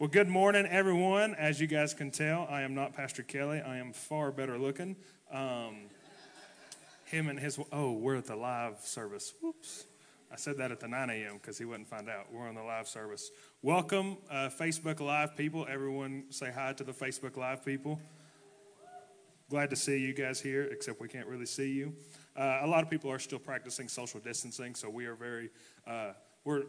Well, good morning, everyone. As you guys can tell, I am not Pastor Kelly. I am far better looking. Um, him and his, oh, we're at the live service. Whoops. I said that at the 9 a.m. because he wouldn't find out. We're on the live service. Welcome, uh, Facebook Live people. Everyone say hi to the Facebook Live people. Glad to see you guys here, except we can't really see you. Uh, a lot of people are still practicing social distancing, so we are very uh, we're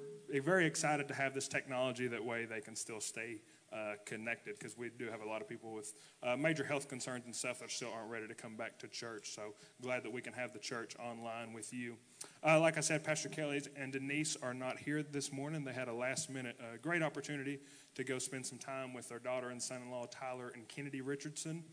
very excited to have this technology that way they can still stay uh, connected because we do have a lot of people with uh, major health concerns and stuff that still aren't ready to come back to church. So glad that we can have the church online with you. Uh, like I said, Pastor Kelly and Denise are not here this morning. They had a last minute uh, great opportunity to go spend some time with their daughter and son in law, Tyler and Kennedy Richardson.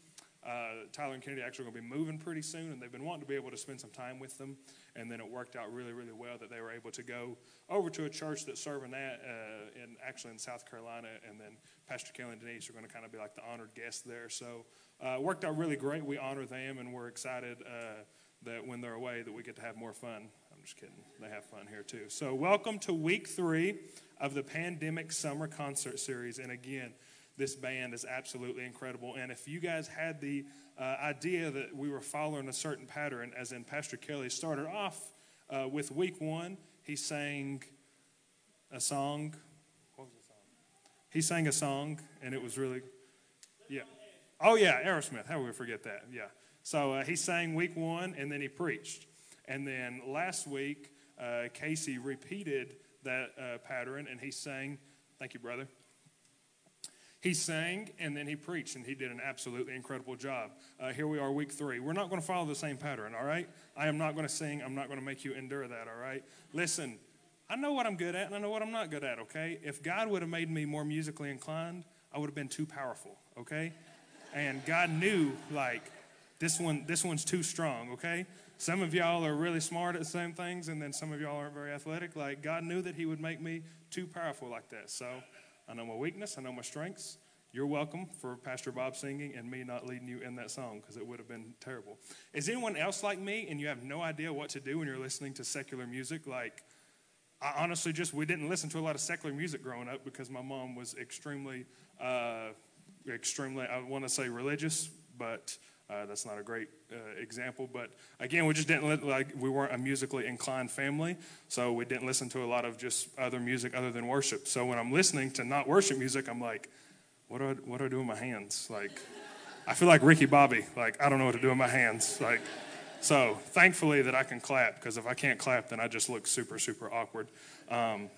Uh, Tyler and Kennedy actually going to be moving pretty soon, and they've been wanting to be able to spend some time with them. And then it worked out really, really well that they were able to go over to a church that's serving that uh, in actually in South Carolina, and then Pastor Kelly and Denise are going to kind of be like the honored guests there. So uh, worked out really great. We honor them, and we're excited uh, that when they're away, that we get to have more fun. I'm just kidding. They have fun here too. So welcome to week three of the Pandemic Summer Concert Series, and again this band is absolutely incredible. And if you guys had the uh, idea that we were following a certain pattern, as in Pastor Kelly started off uh, with week one, he sang a song. What was the song? He sang a song, and it was really, yeah. Oh, yeah, Aerosmith. How would we forget that? Yeah. So uh, he sang week one, and then he preached. And then last week, uh, Casey repeated that uh, pattern, and he sang, thank you, brother. He sang and then he preached, and he did an absolutely incredible job. Uh, here we are, week three. We're not going to follow the same pattern, all right? I am not going to sing. I'm not going to make you endure that, all right? Listen, I know what I'm good at and I know what I'm not good at, okay? If God would have made me more musically inclined, I would have been too powerful, okay? And God knew, like, this one, this one's too strong, okay? Some of y'all are really smart at the same things, and then some of y'all aren't very athletic. Like, God knew that He would make me too powerful like that. So, I know my weakness, I know my strengths. You're welcome for Pastor Bob singing and me not leading you in that song because it would have been terrible. Is anyone else like me and you have no idea what to do when you're listening to secular music? Like, I honestly just, we didn't listen to a lot of secular music growing up because my mom was extremely, uh, extremely, I want to say religious, but uh, that's not a great uh, example, but again, we just didn't let, like we weren't a musically inclined family, so we didn't listen to a lot of just other music other than worship. So when I'm listening to not worship music, I'm like, what do I, what do I do with my hands? Like, I feel like Ricky Bobby. Like I don't know what to do with my hands. Like, so thankfully that I can clap because if I can't clap, then I just look super super awkward. Um,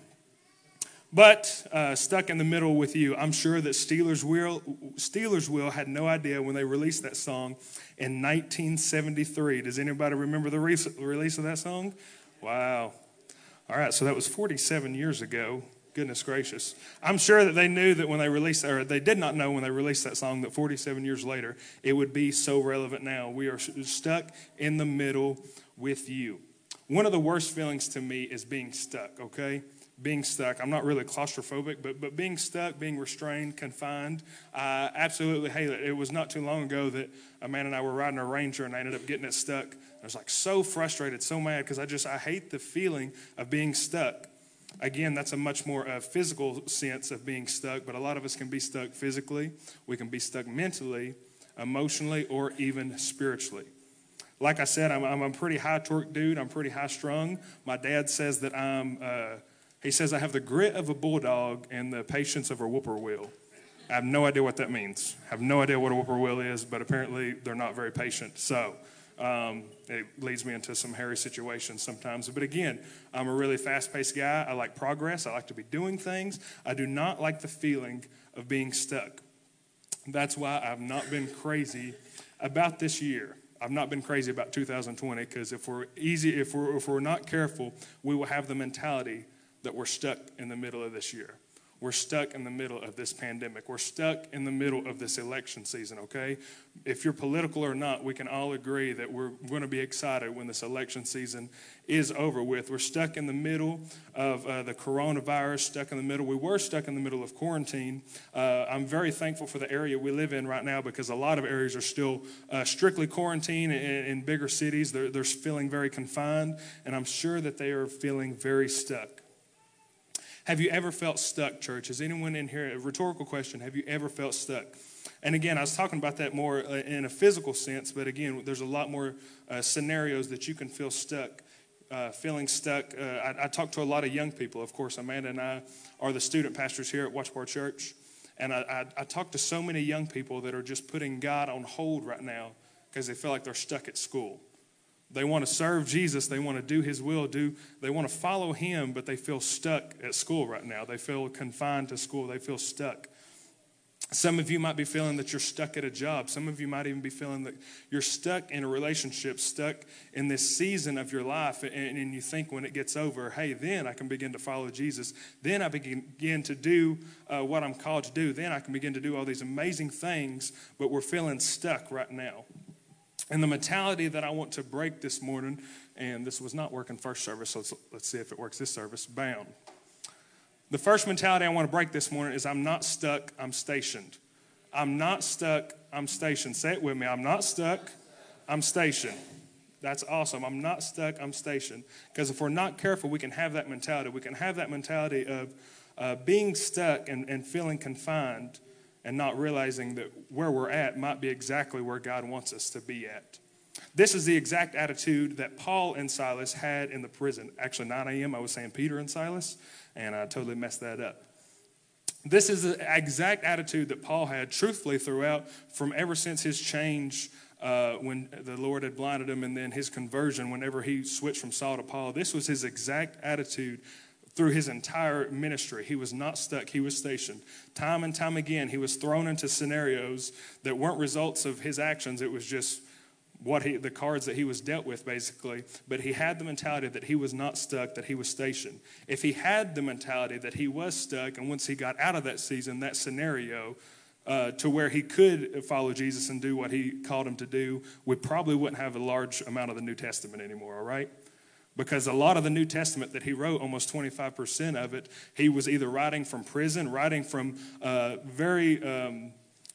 but uh, stuck in the middle with you, I'm sure that Stealers Will, Stealers Wheel had no idea when they released that song in 1973. Does anybody remember the re- release of that song? Wow. All right, so that was 47 years ago. Goodness gracious. I'm sure that they knew that when they released, or they did not know when they released that song that 47 years later, it would be so relevant now. We are stuck in the middle with you. One of the worst feelings to me is being stuck, okay? Being stuck. I'm not really claustrophobic, but but being stuck, being restrained, confined, absolutely hate it. It was not too long ago that Amanda and I were riding a Ranger, and I ended up getting it stuck. I was like so frustrated, so mad because I just I hate the feeling of being stuck. Again, that's a much more uh, physical sense of being stuck, but a lot of us can be stuck physically. We can be stuck mentally, emotionally, or even spiritually. Like I said, I'm, I'm a pretty high torque dude. I'm pretty high strung. My dad says that I'm. Uh, he says, I have the grit of a bulldog and the patience of a whippoorwill. I have no idea what that means. I have no idea what a whippoorwill is, but apparently they're not very patient. So um, it leads me into some hairy situations sometimes. But again, I'm a really fast paced guy. I like progress. I like to be doing things. I do not like the feeling of being stuck. That's why I've not been crazy about this year. I've not been crazy about 2020 because if we're easy, if we're, if we're not careful, we will have the mentality that we're stuck in the middle of this year. We're stuck in the middle of this pandemic. We're stuck in the middle of this election season, okay? If you're political or not, we can all agree that we're going to be excited when this election season is over with. We're stuck in the middle of uh, the coronavirus, stuck in the middle. We were stuck in the middle of quarantine. Uh, I'm very thankful for the area we live in right now because a lot of areas are still uh, strictly quarantined in, in bigger cities. They're, they're feeling very confined, and I'm sure that they are feeling very stuck. Have you ever felt stuck, church? Is anyone in here, a rhetorical question, have you ever felt stuck? And again, I was talking about that more uh, in a physical sense, but again, there's a lot more uh, scenarios that you can feel stuck. Uh, feeling stuck. Uh, I, I talk to a lot of young people. Of course, Amanda and I are the student pastors here at Watts Bar Church. And I, I, I talk to so many young people that are just putting God on hold right now because they feel like they're stuck at school. They want to serve Jesus, they want to do his will, do they want to follow him, but they feel stuck at school right now. They feel confined to school, they feel stuck. Some of you might be feeling that you're stuck at a job. Some of you might even be feeling that you're stuck in a relationship, stuck in this season of your life. And, and, you think when it gets over, hey, then I can begin to follow Jesus. Then I begin to do uh, what I'm called to do. Then I can begin to do all these amazing things, but we're feeling stuck right now. And the mentality that I want to break this morning, and this was not working first service, so let's, let's see if it works this service. Bound. The first mentality I want to break this morning is I'm not stuck, I'm stationed. I'm not stuck, I'm stationed. Say it with me. I'm not stuck, I'm stationed. That's awesome. I'm not stuck, I'm stationed. Because if we're not careful, we can have that mentality. We can have that mentality of uh, being stuck and, and feeling confined and not realizing that where we're at might be exactly where God wants us to be at. This is the exact attitude that Paul and Silas had in the prison. Actually, 9 a.m., I was saying Peter and Silas and I totally messed that up. This is the exact attitude that Paul had, truthfully, throughout, from ever since his change uh, when the Lord had blinded him, and then his conversion whenever he switched from Saul to Paul. This was his exact attitude through his entire ministry. He was not stuck, he was stationed. Time and time again, he was thrown into scenarios that weren't results of his actions, it was just what he, the cards that he was dealt with, basically. But he had the mentality that he was not stuck, that he was stationed. If he had the mentality that he was stuck, and once he got out of that season, that scenario, uh, to where he could follow Jesus and do what he called him to do, we probably wouldn't have a large amount of the New Testament anymore, all right? Because a lot of the New Testament that he wrote, almost 25% of it, he was either writing from prison, writing from uh, very um,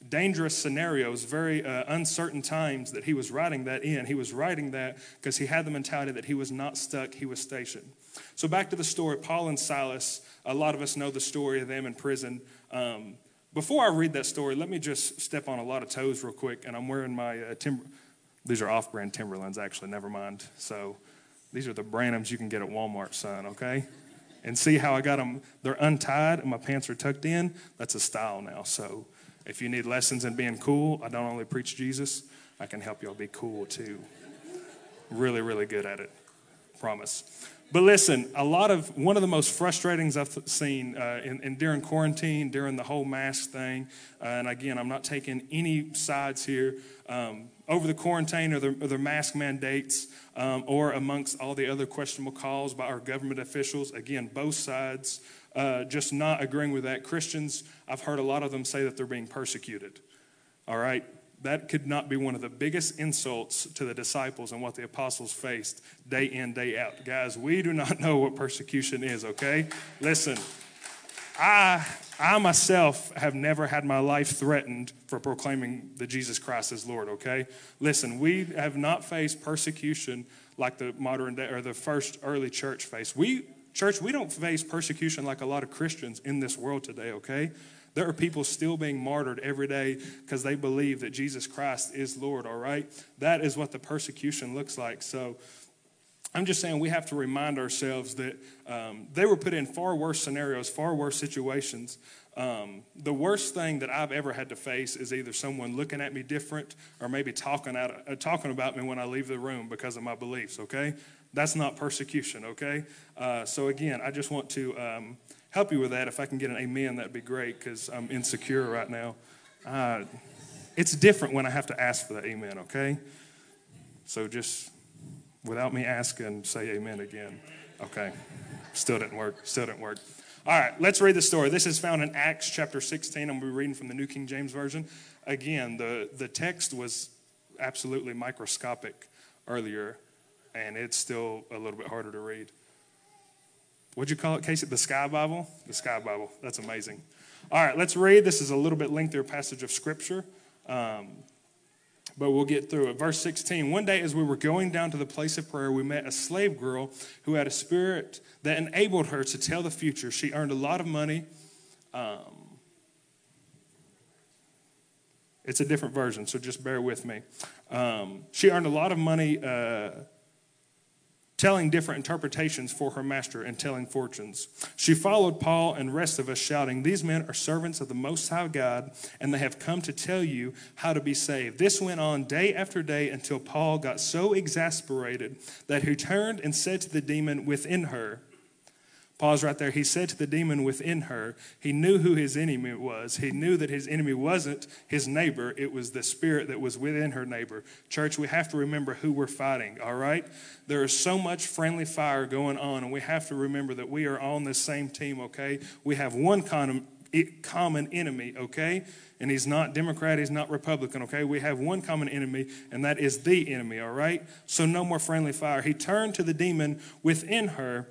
dangerous scenarios, very uh, uncertain times that he was writing that in. He was writing that because he had the mentality that he was not stuck, he was stationed. So, back to the story Paul and Silas, a lot of us know the story of them in prison. Um, before I read that story, let me just step on a lot of toes real quick. And I'm wearing my uh, timber, these are off brand Timberlands, actually, never mind. So, these are the Brahmas you can get at Walmart, son, okay? And see how I got them, they're untied and my pants are tucked in? That's a style now. So, if you need lessons in being cool, I don't only preach Jesus, I can help y'all be cool too. Really, really good at it. Promise. But listen, a lot of one of the most frustrating things I've seen uh, in, in, during quarantine, during the whole mask thing, uh, and again, I'm not taking any sides here. Um, over the quarantine or the, or the mask mandates, um, or amongst all the other questionable calls by our government officials, again, both sides uh, just not agreeing with that. Christians, I've heard a lot of them say that they're being persecuted. All right? That could not be one of the biggest insults to the disciples and what the apostles faced day in, day out. Guys, we do not know what persecution is, okay? Listen, I, I myself have never had my life threatened for proclaiming that Jesus Christ is Lord, okay? Listen, we have not faced persecution like the modern day or the first early church faced. We Church, we don't face persecution like a lot of Christians in this world today, okay? There are people still being martyred every day because they believe that Jesus Christ is Lord, all right? That is what the persecution looks like. So I'm just saying we have to remind ourselves that um, they were put in far worse scenarios, far worse situations. Um, the worst thing that I've ever had to face is either someone looking at me different or maybe talking, out, uh, talking about me when I leave the room because of my beliefs, okay? That's not persecution, okay? Uh, so, again, I just want to um, help you with that. If I can get an amen, that'd be great because I'm insecure right now. Uh, it's different when I have to ask for the amen, okay? So, just without me asking, say amen again. Okay. Still didn't work. Still didn't work. All right, let's read the story. This is found in Acts chapter 16. I'm going to be reading from the New King James Version. Again, the, the text was absolutely microscopic earlier and it's still a little bit harder to read. What'd you call it, Casey? The Sky Bible? The Sky Bible. That's amazing. All right, let's read. This is a little bit lengthier passage of Scripture. Um, but we'll get through it. Verse 16 One day, as we were going down to the place of prayer, we met a slave girl who had a spirit that enabled her to tell the future. She earned a lot of money. Um, it's a different version, so just bear with me. Um, she earned a lot of money. Uh, telling different interpretations for her master and telling fortunes. She followed Paul and rest of us, shouting, These men are servants of the Most High God, and they have come to tell you how to be saved. This went on day after day until Paul got so exasperated that he turned and said to the demon within her, Pause right there. He said to the demon within her, he knew who his enemy was. He knew that his enemy wasn't his neighbor, it was the spirit that was within her neighbor. Church, we have to remember who we're fighting, all right? There is so much friendly fire going on, and we have to remember that we are on the same team, okay? We have one common, common enemy, okay? And he's not Democrat, he's not Republican, okay? We have one common enemy, and that is the enemy, all right? So no more friendly fire. He turned to the demon within her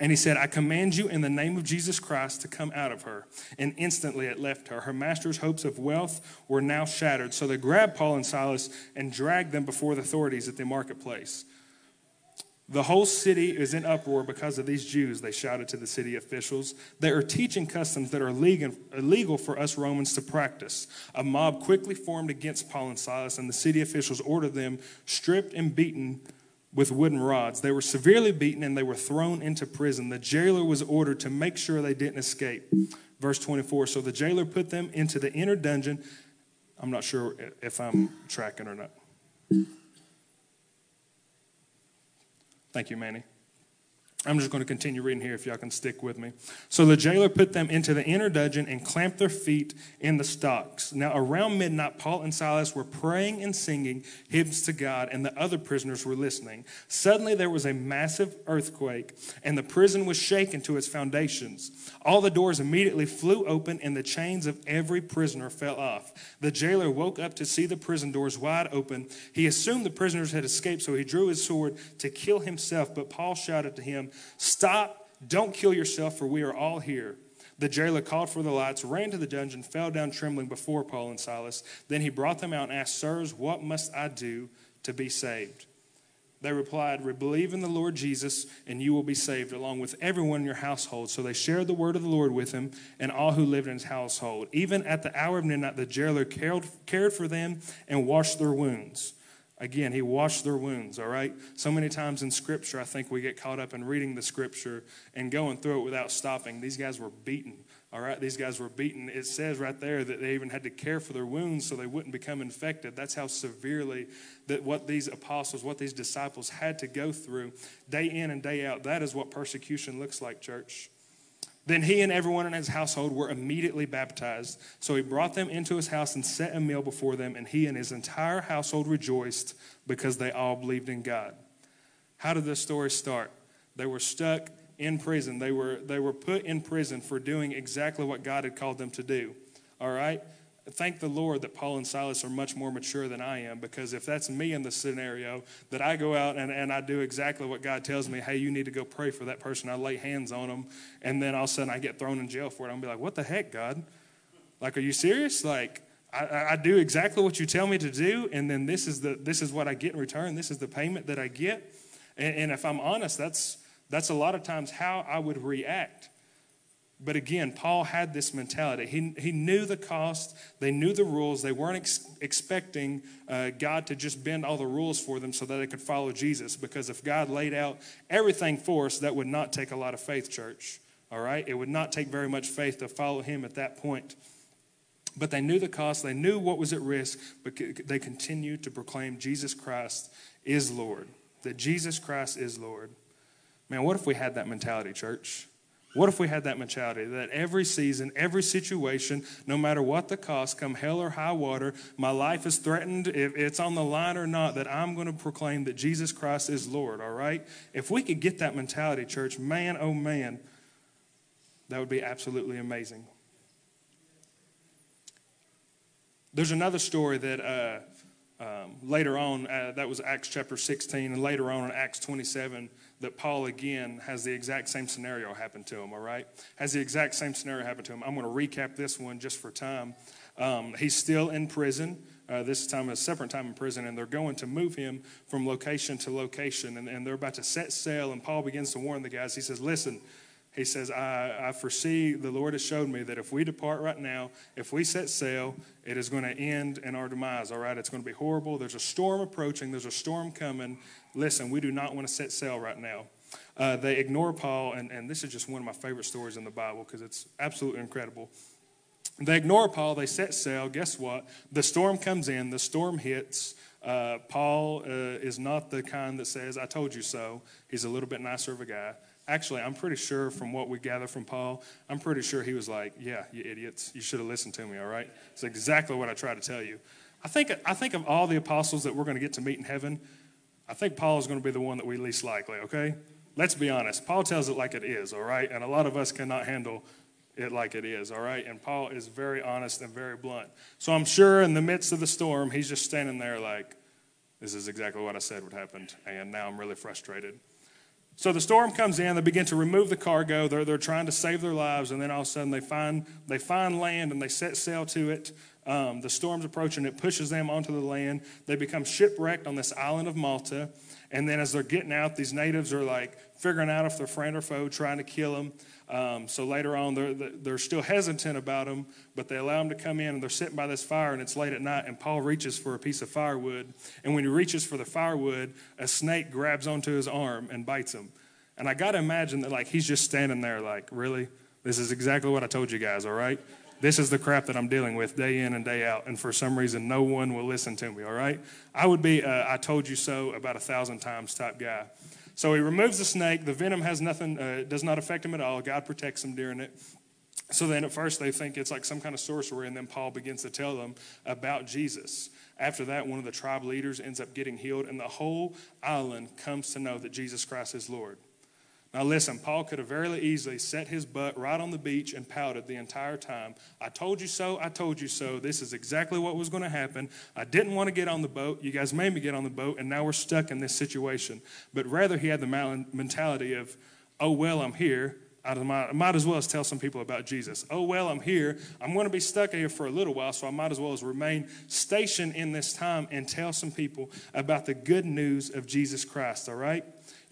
and he said, I command you in the name of Jesus Christ to come out of her. And instantly it left her. Her master's hopes of wealth were now shattered. So they grabbed Paul and Silas and dragged them before the authorities at the marketplace. The whole city is in uproar because of these Jews, they shouted to the city officials. They are teaching customs that are illegal for us Romans to practice. A mob quickly formed against Paul and Silas, and the city officials ordered them stripped and beaten with wooden rods. They were severely beaten and they were thrown into prison. The jailer was ordered to make sure they didn't escape. Verse 24 So the jailer put them into the inner dungeon. I'm not sure if I'm tracking or not. Thank you, Manny. I'm just going to continue reading here if y'all can stick with me. So the jailer put them into the inner dungeon and clamped their feet in the stocks. Now, around midnight, Paul and Silas were praying and singing hymns to God, and the other prisoners were listening. Suddenly, there was a massive earthquake, and the prison was shaken to its foundations. All the doors immediately flew open, and the chains of every prisoner fell off. The jailer woke up to see the prison doors wide open. He assumed the prisoners had escaped, so he drew his sword to kill himself, but Paul shouted to him, Stop, don't kill yourself, for we are all here. The jailer called for the lights, ran to the dungeon, fell down trembling before Paul and Silas. Then he brought them out and asked, Sirs, what must I do to be saved? They replied, Believe in the Lord Jesus, and you will be saved, along with everyone in your household. So they shared the word of the Lord with him and all who lived in his household. Even at the hour of midnight, the jailer cared for them and washed their wounds. Again, he washed their wounds, all right? So many times in Scripture, I think we get caught up in reading the Scripture and going through it without stopping. These guys were beaten, all right? These guys were beaten. It says right there that they even had to care for their wounds so they wouldn't become infected. That's how severely that what these apostles, what these disciples had to go through day in and day out. That is what persecution looks like, church. Then he and everyone in his household were immediately baptized. So he brought them into his house and set a meal before them, and he and his entire household rejoiced because they all believed in God. How did this story start? They were stuck in prison. They were, they were put in prison for doing exactly what God had called them to do. All right? Thank the Lord that Paul and Silas are much more mature than I am because if that's me in the scenario, that I go out and, and I do exactly what God tells me, hey, you need to go pray for that person. I lay hands on them, and then all of a sudden I get thrown in jail for it. I'm be like, what the heck, God? Like, are you serious? Like, I, I do exactly what you tell me to do, and then this is the this is what I get in return. This is the payment that I get. And, and if I'm honest, that's that's a lot of times how I would react but again, Paul had this mentality. He, he knew the cost, they knew the rules. They weren't ex- expecting uh, God to just bend all the rules for them so that they could follow Jesus. Because if God laid out everything for us, that would not take a lot of faith, church. All right? It would not take very much faith to follow Him at that point. But they knew the cost, they knew what was at risk, but they continued to proclaim Jesus Christ is Lord. That Jesus Christ is Lord. Man, what if we had that mentality, church? What if we had that mentality that every season, every situation, no matter what the cost, come hell or high water, my life is threatened, if it's on the line or not, that I'm going to proclaim that Jesus Christ is Lord, all right? If we could get that mentality, church, man, oh man, that would be absolutely amazing. There's another story that uh, um, later on, uh, that was Acts chapter 16, and later on in Acts 27, that Paul again has the exact same scenario happen to him, all right? Has the exact same scenario happen to him. I'm going to recap this one just for time. Um, he's still in prison. uh, this time a separate time in prison, and they're going to move him from location to location, and, and they're about to set sail. And Paul begins to warn the guys. He says, "Listen." He says, I, I foresee, the Lord has showed me that if we depart right now, if we set sail, it is going to end in our demise, all right? It's going to be horrible. There's a storm approaching, there's a storm coming. Listen, we do not want to set sail right now. Uh, they ignore Paul, and, and this is just one of my favorite stories in the Bible because it's absolutely incredible. They ignore Paul, they set sail. Guess what? The storm comes in, the storm hits. Uh, Paul uh, is not the kind that says, I told you so. He's a little bit nicer of a guy. Actually, I'm pretty sure from what we gather from Paul, I'm pretty sure he was like, Yeah, you idiots. You should have listened to me, all right? It's exactly what I tried to tell you. I think, I think of all the apostles that we're going to get to meet in heaven, I think Paul is going to be the one that we least likely, okay? Let's be honest. Paul tells it like it is, all right? And a lot of us cannot handle it like it is, all right? And Paul is very honest and very blunt. So I'm sure in the midst of the storm, he's just standing there like, This is exactly what I said would happen. And now I'm really frustrated. So the storm comes in, they begin to remove the cargo, they're, they're trying to save their lives, and then all of a sudden they find, they find land and they set sail to it. Um, the storm's approaching, it pushes them onto the land. They become shipwrecked on this island of Malta. And then as they're getting out, these natives are like figuring out if they're friend or foe, trying to kill them. Um, so later on, they're, they're still hesitant about them, but they allow them to come in and they're sitting by this fire and it's late at night. And Paul reaches for a piece of firewood. And when he reaches for the firewood, a snake grabs onto his arm and bites him. And I got to imagine that, like, he's just standing there, like, really? This is exactly what I told you guys, all right? This is the crap that I'm dealing with day in and day out. And for some reason, no one will listen to me, all right? I would be, I told you so about a thousand times type guy. So he removes the snake. The venom has nothing, uh, does not affect him at all. God protects him during it. So then at first they think it's like some kind of sorcery, and then Paul begins to tell them about Jesus. After that, one of the tribe leaders ends up getting healed, and the whole island comes to know that Jesus Christ is Lord. Now, listen, Paul could have very easily set his butt right on the beach and pouted the entire time. I told you so, I told you so. This is exactly what was going to happen. I didn't want to get on the boat. You guys made me get on the boat, and now we're stuck in this situation. But rather, he had the mentality of, oh, well, I'm here. I might as well as tell some people about Jesus. Oh, well, I'm here. I'm going to be stuck here for a little while, so I might as well as remain stationed in this time and tell some people about the good news of Jesus Christ, all right?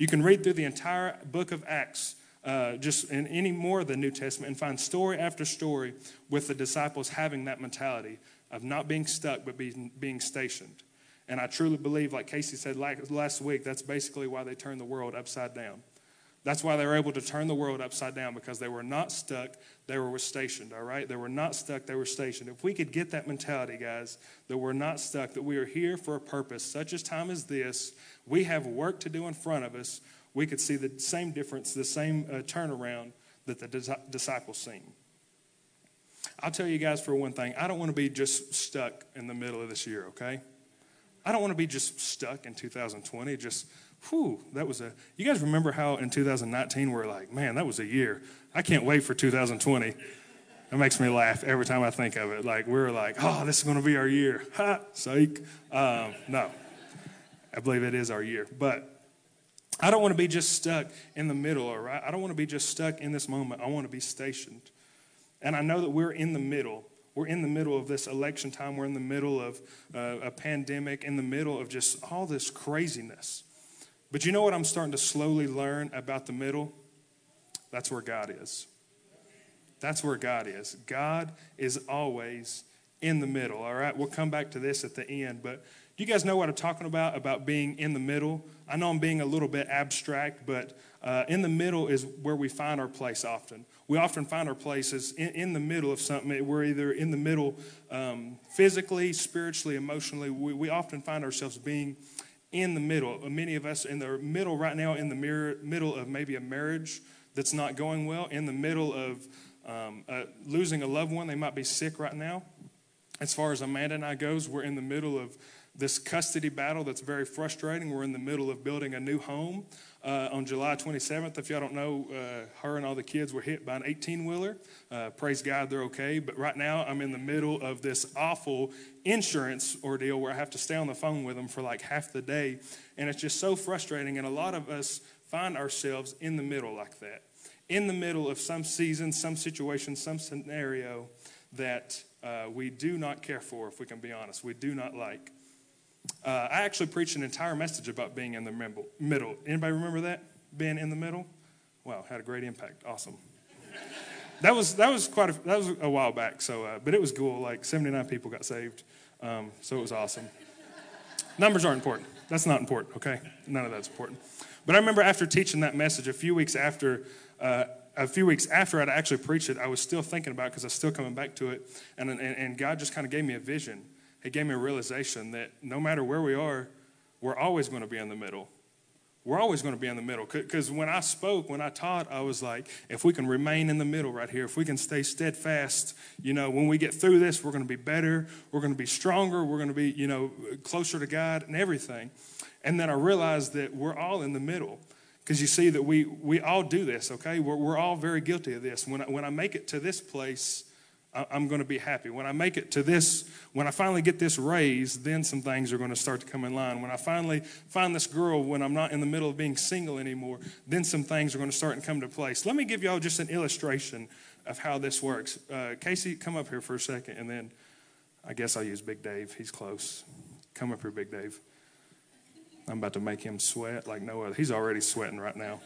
You can read through the entire book of Acts, uh, just in any more of the New Testament, and find story after story with the disciples having that mentality of not being stuck, but being, being stationed. And I truly believe, like Casey said last week, that's basically why they turned the world upside down. That's why they were able to turn the world upside down because they were not stuck, they were stationed, all right? They were not stuck, they were stationed. If we could get that mentality, guys, that we're not stuck, that we are here for a purpose, such as time as this, we have work to do in front of us, we could see the same difference, the same uh, turnaround that the dis- disciples seen. I'll tell you guys for one thing, I don't want to be just stuck in the middle of this year, okay? I don't want to be just stuck in 2020, just whew, that was a. You guys remember how in 2019 we are like, man, that was a year. I can't wait for 2020. It makes me laugh every time I think of it. Like we were like, oh, this is going to be our year. Ha, psych. Um, no, I believe it is our year, but. I don't want to be just stuck in the middle, right? I don't want to be just stuck in this moment. I want to be stationed. And I know that we're in the middle. We're in the middle of this election time. We're in the middle of uh, a pandemic, in the middle of just all this craziness. But you know what I'm starting to slowly learn about the middle? That's where God is. That's where God is. God is always in the middle, all right? We'll come back to this at the end, but do you guys know what I'm talking about, about being in the middle? I know I'm being a little bit abstract, but uh, in the middle is where we find our place often. We often find our places in, in the middle of something. We're either in the middle um, physically, spiritually, emotionally. We, we often find ourselves being in the middle. Many of us in the middle right now, in the mirror, middle of maybe a marriage that's not going well, in the middle of um, uh, losing a loved one. They might be sick right now. As far as Amanda and I goes, we're in the middle of this custody battle that's very frustrating. We're in the middle of building a new home. Uh, on July 27th, if y'all don't know, uh, her and all the kids were hit by an 18 wheeler. Uh, praise God, they're okay. But right now, I'm in the middle of this awful insurance ordeal where I have to stay on the phone with them for like half the day. And it's just so frustrating. And a lot of us find ourselves in the middle like that, in the middle of some season, some situation, some scenario that uh, we do not care for, if we can be honest. We do not like. Uh, I actually preached an entire message about being in the middle. Anybody remember that? Being in the middle? Wow, had a great impact. Awesome. that was that was quite a, that was a while back. So, uh, but it was cool. Like 79 people got saved, um, so it was awesome. Numbers aren't important. That's not important. Okay, none of that's important. But I remember after teaching that message, a few weeks after, uh, a few weeks after I'd actually preached it, I was still thinking about because I was still coming back to it, and, and, and God just kind of gave me a vision. He gave me a realization that no matter where we are, we're always going to be in the middle we're always going to be in the middle. Because when I spoke, when I taught, I was like, if we can remain in the middle right here, if we can stay steadfast, you know, when we get through this, we're going to be better, we're going to be stronger, we're going to be, you know, closer to God and everything. And then I realized that we're all in the middle. Because you see that we, we all do this, okay? We're, we're all very guilty of this. When I, when I make it to this place, I'm going to be happy. When I make it to this, when I finally get this raise, then some things are going to start to come in line. When I finally find this girl, when I'm not in the middle of being single anymore, then some things are going to start and come to place. Let me give y'all just an illustration of how this works. Uh, Casey, come up here for a second, and then I guess I'll use Big Dave. He's close. Come up here, Big Dave. I'm about to make him sweat like no other. He's already sweating right now.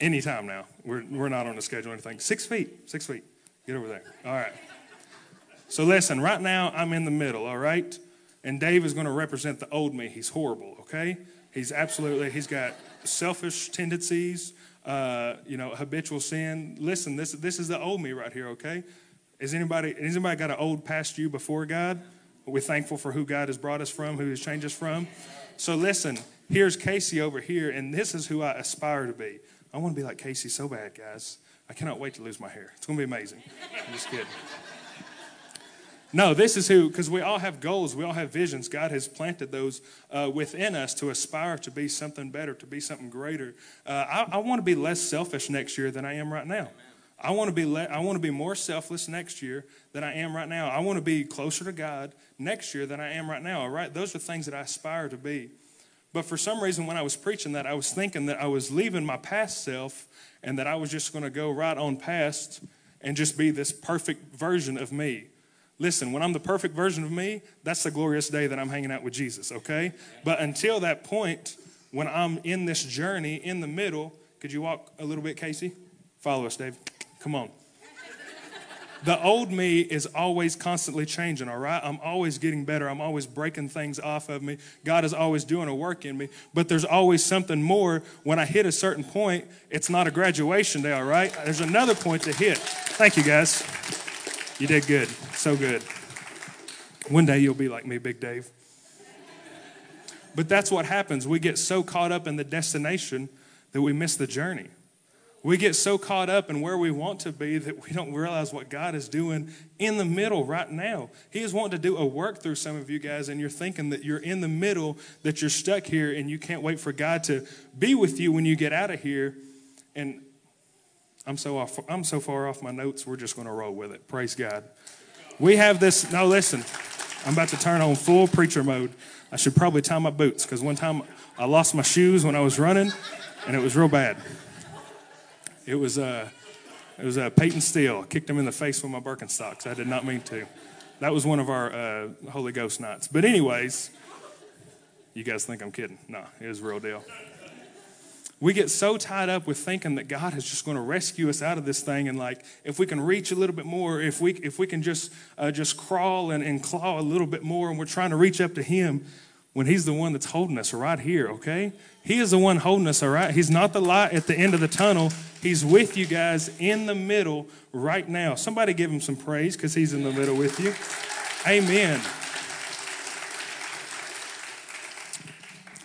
Anytime now. We're, we're not on a schedule or anything. Six feet. Six feet. Get over there. All right. So listen, right now I'm in the middle, all right? And Dave is going to represent the old me. He's horrible, okay? He's absolutely, he's got selfish tendencies, uh, you know, habitual sin. Listen, this, this is the old me right here, okay? Is anybody, has anybody got an old past you before God? We're thankful for who God has brought us from, who has changed us from. So listen, here's Casey over here, and this is who I aspire to be. I want to be like Casey so bad, guys. I cannot wait to lose my hair. It's going to be amazing. I'm just kidding. No, this is who, because we all have goals, we all have visions. God has planted those uh, within us to aspire to be something better, to be something greater. Uh, I, I want to be less selfish next year than I am right now. I want to be le- I want to be more selfless next year than I am right now. I want to be closer to God next year than I am right now. All right, those are things that I aspire to be. But for some reason, when I was preaching that, I was thinking that I was leaving my past self and that I was just going to go right on past and just be this perfect version of me. Listen, when I'm the perfect version of me, that's the glorious day that I'm hanging out with Jesus, okay? But until that point, when I'm in this journey in the middle, could you walk a little bit, Casey? Follow us, Dave. Come on. The old me is always constantly changing, all right? I'm always getting better. I'm always breaking things off of me. God is always doing a work in me, but there's always something more. When I hit a certain point, it's not a graduation day, all right? There's another point to hit. Thank you, guys. You did good. So good. One day you'll be like me, Big Dave. But that's what happens. We get so caught up in the destination that we miss the journey. We get so caught up in where we want to be that we don't realize what God is doing in the middle right now. He is wanting to do a work through some of you guys, and you're thinking that you're in the middle, that you're stuck here, and you can't wait for God to be with you when you get out of here. And I'm so off, I'm so far off my notes, we're just going to roll with it. Praise God. We have this. No, listen, I'm about to turn on full preacher mode. I should probably tie my boots because one time I lost my shoes when I was running, and it was real bad. It was uh, it was uh, Peyton Steele. Kicked him in the face with my Birkenstocks. I did not mean to. That was one of our uh, Holy Ghost nights. But anyways, you guys think I'm kidding? No, it was real deal. We get so tied up with thinking that God is just going to rescue us out of this thing, and like if we can reach a little bit more, if we if we can just uh, just crawl and, and claw a little bit more, and we're trying to reach up to Him, when He's the one that's holding us right here, okay? He is the one holding us, all right? He's not the light at the end of the tunnel. He's with you guys in the middle right now. Somebody give Him some praise because He's in the middle with you. Amen.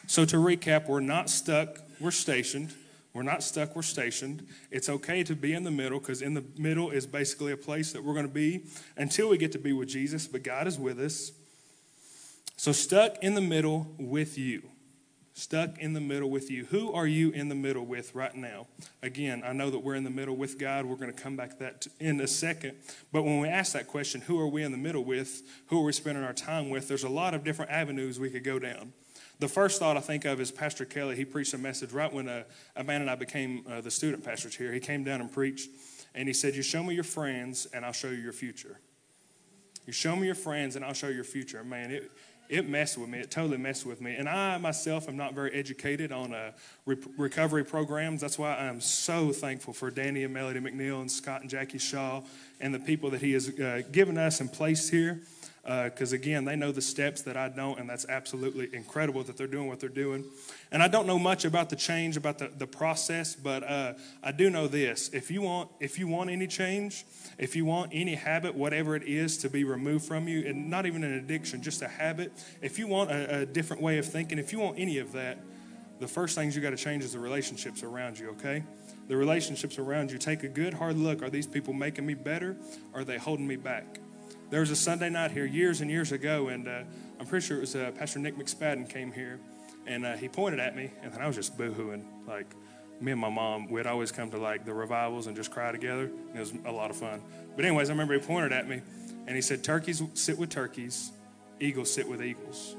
So, to recap, we're not stuck, we're stationed. We're not stuck, we're stationed. It's okay to be in the middle because in the middle is basically a place that we're going to be until we get to be with Jesus, but God is with us. So, stuck in the middle with you. Stuck in the middle with you. Who are you in the middle with right now? Again, I know that we're in the middle with God. We're going to come back to that in a second. But when we ask that question, who are we in the middle with? Who are we spending our time with? There's a lot of different avenues we could go down. The first thought I think of is Pastor Kelly. He preached a message right when uh, Amanda and I became uh, the student pastors here. He came down and preached. And he said, You show me your friends, and I'll show you your future. You show me your friends, and I'll show you your future. Man, it, it messed with me. It totally messed with me. And I myself am not very educated on uh, re- recovery programs. That's why I'm so thankful for Danny and Melody McNeil and Scott and Jackie Shaw and the people that he has uh, given us and placed here because uh, again, they know the steps that I don't, and that's absolutely incredible that they're doing what they're doing. And I don't know much about the change, about the, the process, but uh, I do know this: if you want, if you want any change, if you want any habit, whatever it is, to be removed from you, and not even an addiction, just a habit, if you want a, a different way of thinking, if you want any of that, the first things you got to change is the relationships around you. Okay. The relationships around you. Take a good hard look. Are these people making me better? Or are they holding me back? There was a Sunday night here years and years ago, and uh, I'm pretty sure it was uh, Pastor Nick McSpadden came here, and uh, he pointed at me, and I was just boohooing. Like, me and my mom, we'd always come to like the revivals and just cry together. It was a lot of fun. But anyways, I remember he pointed at me, and he said, "Turkeys sit with turkeys, eagles sit with eagles."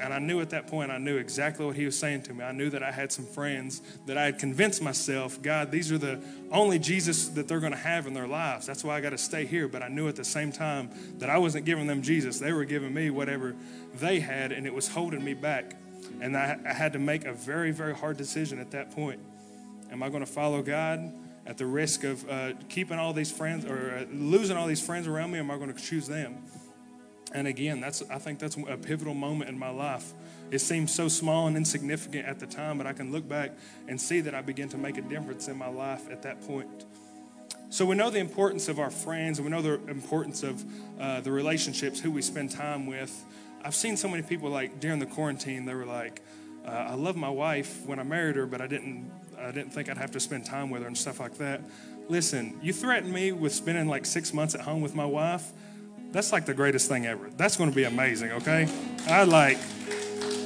And I knew at that point, I knew exactly what he was saying to me. I knew that I had some friends that I had convinced myself, God, these are the only Jesus that they're going to have in their lives. That's why I got to stay here. But I knew at the same time that I wasn't giving them Jesus. They were giving me whatever they had, and it was holding me back. And I, I had to make a very, very hard decision at that point. Am I going to follow God at the risk of uh, keeping all these friends or uh, losing all these friends around me? Am I going to choose them? And again, that's I think that's a pivotal moment in my life. It seemed so small and insignificant at the time, but I can look back and see that I began to make a difference in my life at that point. So we know the importance of our friends, and we know the importance of uh, the relationships, who we spend time with. I've seen so many people like during the quarantine, they were like, uh, "I love my wife when I married her, but I didn't, I didn't think I'd have to spend time with her and stuff like that." Listen, you threatened me with spending like six months at home with my wife. That's like the greatest thing ever. That's going to be amazing, okay? I like,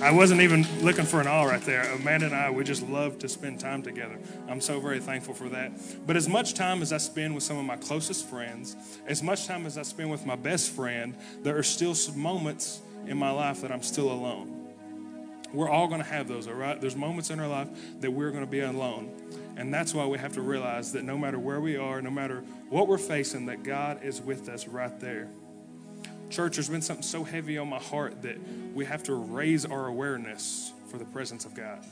I wasn't even looking for an all right there. Amanda and I, we just love to spend time together. I'm so very thankful for that. But as much time as I spend with some of my closest friends, as much time as I spend with my best friend, there are still some moments in my life that I'm still alone. We're all going to have those, all right? There's moments in our life that we're going to be alone. And that's why we have to realize that no matter where we are, no matter what we're facing, that God is with us right there. Church, there's been something so heavy on my heart that we have to raise our awareness for the presence of God.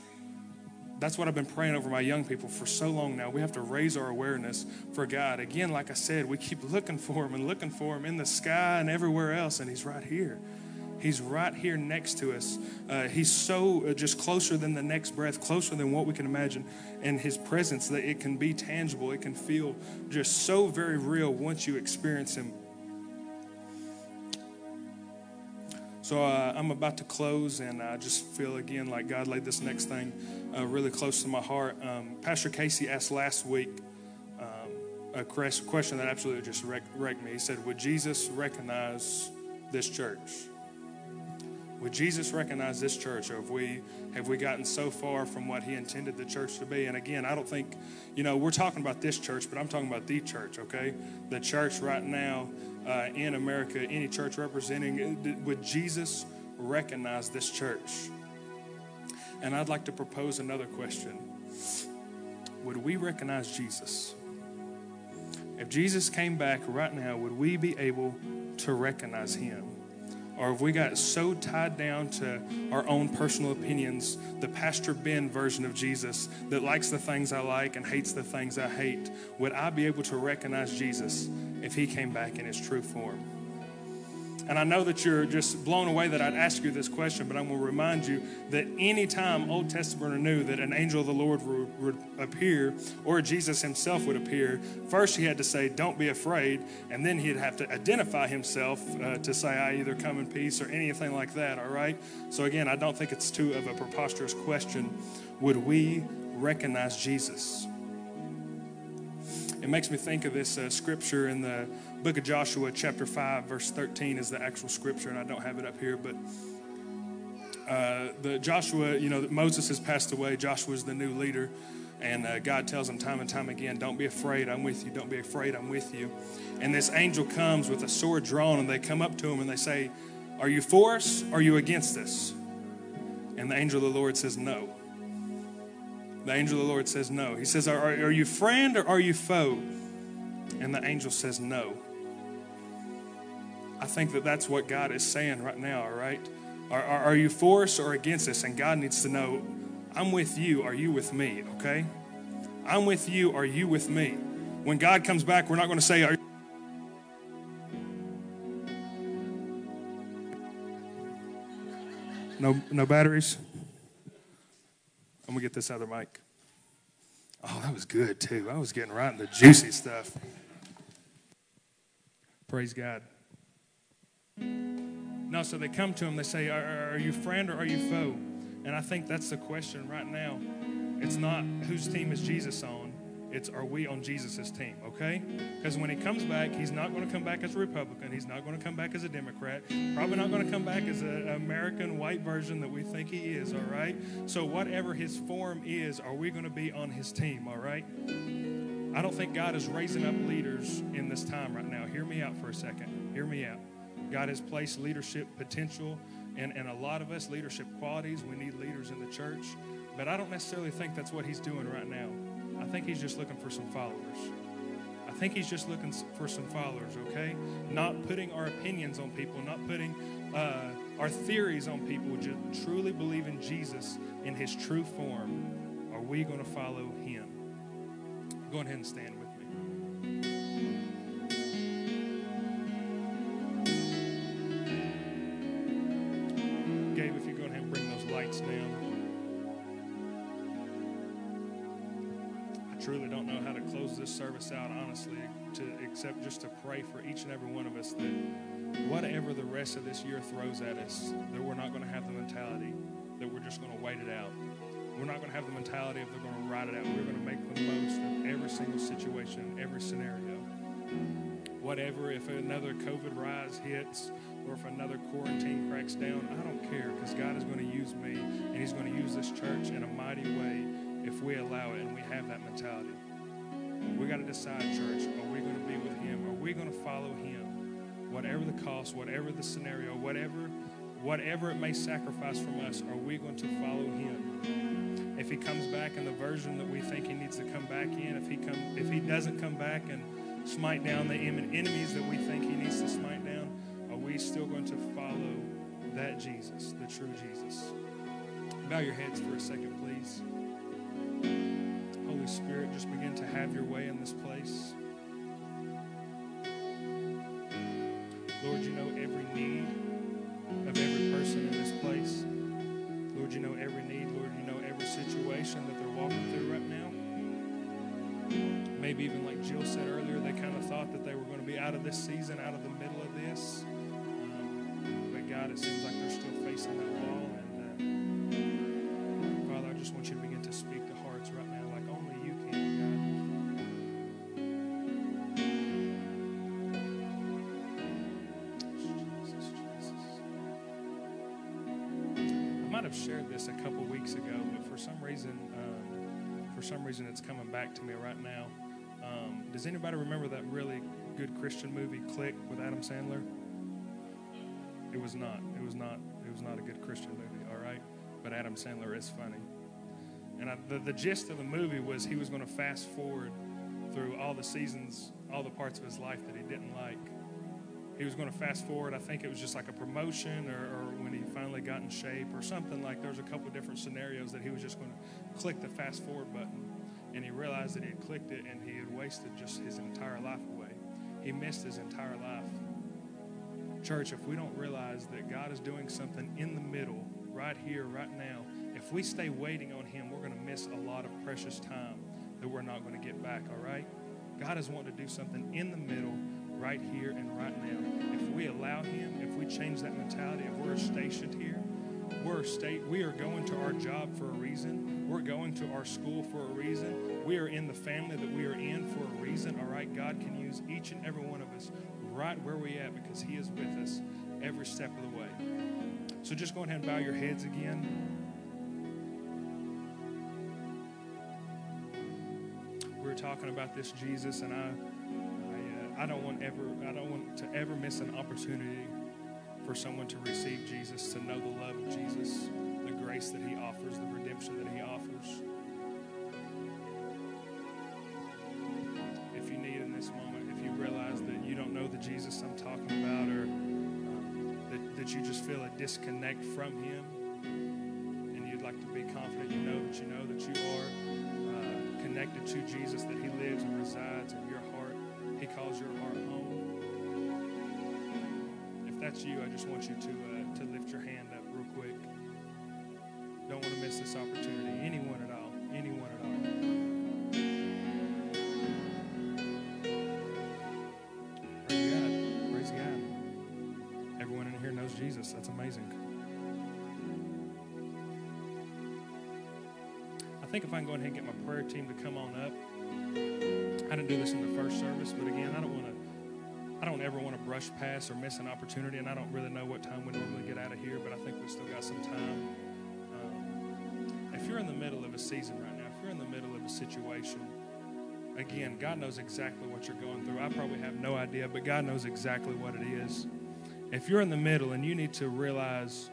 That's what I've been praying over my young people for so long now. We have to raise our awareness for God. Again, like I said, we keep looking for Him and looking for Him in the sky and everywhere else, and He's right here. He's right here next to us. Uh, he's so uh, just closer than the next breath, closer than what we can imagine. And His presence, that it can be tangible, it can feel just so very real once you experience Him So uh, I'm about to close, and I just feel again like God laid this next thing uh, really close to my heart. Um, Pastor Casey asked last week um, a question that absolutely just wrecked me. He said, Would Jesus recognize this church? Would Jesus recognize this church, or have we have we gotten so far from what He intended the church to be? And again, I don't think, you know, we're talking about this church, but I'm talking about the church. Okay, the church right now uh, in America, any church representing, would Jesus recognize this church? And I'd like to propose another question Would we recognize Jesus? If Jesus came back right now, would we be able to recognize him? Or have we got so tied down to our own personal opinions, the Pastor Ben version of Jesus that likes the things I like and hates the things I hate? Would I be able to recognize Jesus if he came back in his true form? And I know that you're just blown away that I'd ask you this question, but I'm going to remind you that anytime Old Testament or New that an angel of the Lord would, would, appear or Jesus himself would appear, first he had to say, Don't be afraid. And then he'd have to identify himself uh, to say, I either come in peace or anything like that, all right? So again, I don't think it's too of a preposterous question. Would we recognize Jesus? It makes me think of this uh, scripture in the book of Joshua, chapter 5, verse 13 is the actual scripture, and I don't have it up here, but uh, the Joshua, you know, Moses has passed away. Joshua is the new leader. And uh, God tells him time and time again, Don't be afraid, I'm with you. Don't be afraid, I'm with you. And this angel comes with a sword drawn, and they come up to him and they say, Are you for us? Are you against us? And the angel of the Lord says, No. The angel of the Lord says, No. He says, Are, are you friend or are you foe? And the angel says, No. I think that that's what God is saying right now, all right? Are, are, are you for us or against us? And God needs to know, I'm with you. Are you with me? Okay? I'm with you. Are you with me? When God comes back, we're not going to say, Are No, no batteries? I'm going to get this other mic. Oh, that was good too. I was getting right in the juicy stuff. Praise God. No, so they come to him, they say, Are, are you friend or are you foe? And I think that's the question right now. It's not whose team is Jesus on, it's are we on Jesus' team, okay? Because when he comes back, he's not going to come back as a Republican. He's not going to come back as a Democrat. Probably not going to come back as an American white version that we think he is, all right? So, whatever his form is, are we going to be on his team, all right? I don't think God is raising up leaders in this time right now. Hear me out for a second. Hear me out. God has placed leadership potential and, and a lot of us, leadership qualities. We need leaders in the church. But I don't necessarily think that's what he's doing right now. I think he's just looking for some followers. I think he's just looking for some followers, okay? Not putting our opinions on people, not putting uh, our theories on people, just truly believe in Jesus in his true form. Are we going to follow him? Go ahead and stand truly don't know how to close this service out, honestly, to except just to pray for each and every one of us that whatever the rest of this year throws at us, that we're not going to have the mentality that we're just going to wait it out. We're not going to have the mentality of they're going to ride it out. We're going to make the most of every single situation, every scenario. Whatever, if another COVID rise hits or if another quarantine cracks down, I don't care because God is going to use me and He's going to use this church in a mighty way if we allow it and we have that mentality. We got to decide, church, are we going to be with Him? Are we going to follow Him? Whatever the cost, whatever the scenario, whatever whatever it may sacrifice from us, are we going to follow Him? If He comes back in the version that we think He needs to come back in, if He come, if He doesn't come back and smite down the enemies that we think He needs to smite down, are we still going to follow that Jesus, the true Jesus? Bow your heads for a second, please. Holy Spirit, just begin to have your way in this place. Lord, you know every need of every person in this place. Lord, you know every need. Lord, you know every situation that they're walking through right now. Maybe even like Jill said earlier, they kind of thought that they were going to be out of this season, out of the middle of this. But God, it seems like they're still facing that wall. Might have shared this a couple weeks ago, but for some reason, um, for some reason, it's coming back to me right now. Um, does anybody remember that really good Christian movie, Click, with Adam Sandler? It was not. It was not. It was not a good Christian movie. All right, but Adam Sandler is funny. And I, the, the gist of the movie was he was going to fast forward through all the seasons, all the parts of his life that he didn't like. He was going to fast forward. I think it was just like a promotion or, or finally got in shape or something like there's a couple different scenarios that he was just going to click the fast forward button. And he realized that he had clicked it and he had wasted just his entire life away. He missed his entire life. Church, if we don't realize that God is doing something in the middle, right here, right now, if we stay waiting on Him, we're going to miss a lot of precious time that we're not going to get back, all right? God is wanting to do something in the middle, right here and right now. If we allow Him, if we change that mentality, if we're stationed here, we're state, we are going to our job for a reason. We're going to our school for a reason. We are in the family that we are in for a reason, all right? God can use each and every one of us right where we at because He is with us every step of the way. So just go ahead and bow your heads again. We're talking about this Jesus, and I, I, uh, don't want ever, I don't want to ever miss an opportunity for someone to receive Jesus, to know the love of Jesus, the grace that He offers, the redemption that He offers. If you need in this moment, if you realize that you don't know the Jesus I'm talking about, or um, that, that you just feel a disconnect from Him, and you'd like to be confident, you know that you know that you are uh, connected to Jesus, that He lives and resides in your heart. He calls your heart home. If that's you, I just want you to uh, to lift your hand up real quick. Don't want to miss this opportunity. Anyone at all. Anyone at all. Praise God. Praise God. Everyone in here knows Jesus. That's amazing. I think if I can go ahead and get my prayer team to come on up. I didn't do this in the first service, but again, I don't want to I don't ever want to brush past or miss an opportunity, and I don't really know what time we normally get out of here, but I think we've still got some time. Um, if you're in the middle of a season right now, if you're in the middle of a situation, again, God knows exactly what you're going through. I probably have no idea, but God knows exactly what it is. If you're in the middle and you need to realize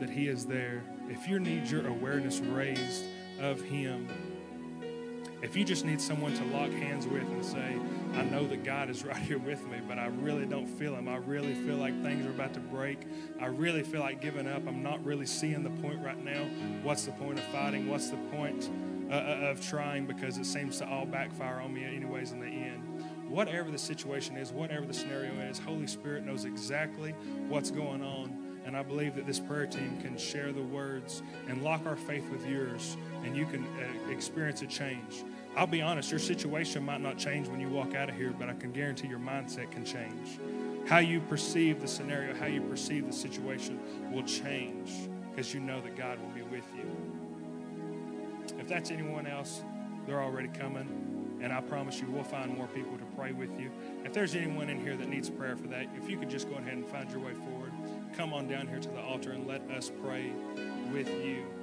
that He is there, if you need your awareness raised of Him, if you just need someone to lock hands with and say, I know that God is right here with me, but I really don't feel Him. I really feel like things are about to break. I really feel like giving up. I'm not really seeing the point right now. What's the point of fighting? What's the point uh, of trying? Because it seems to all backfire on me, anyways, in the end. Whatever the situation is, whatever the scenario is, Holy Spirit knows exactly what's going on. And I believe that this prayer team can share the words and lock our faith with yours, and you can uh, experience a change. I'll be honest, your situation might not change when you walk out of here, but I can guarantee your mindset can change. How you perceive the scenario, how you perceive the situation will change because you know that God will be with you. If that's anyone else, they're already coming. And I promise you, we'll find more people to pray with you. If there's anyone in here that needs prayer for that, if you could just go ahead and find your way forward, come on down here to the altar and let us pray with you.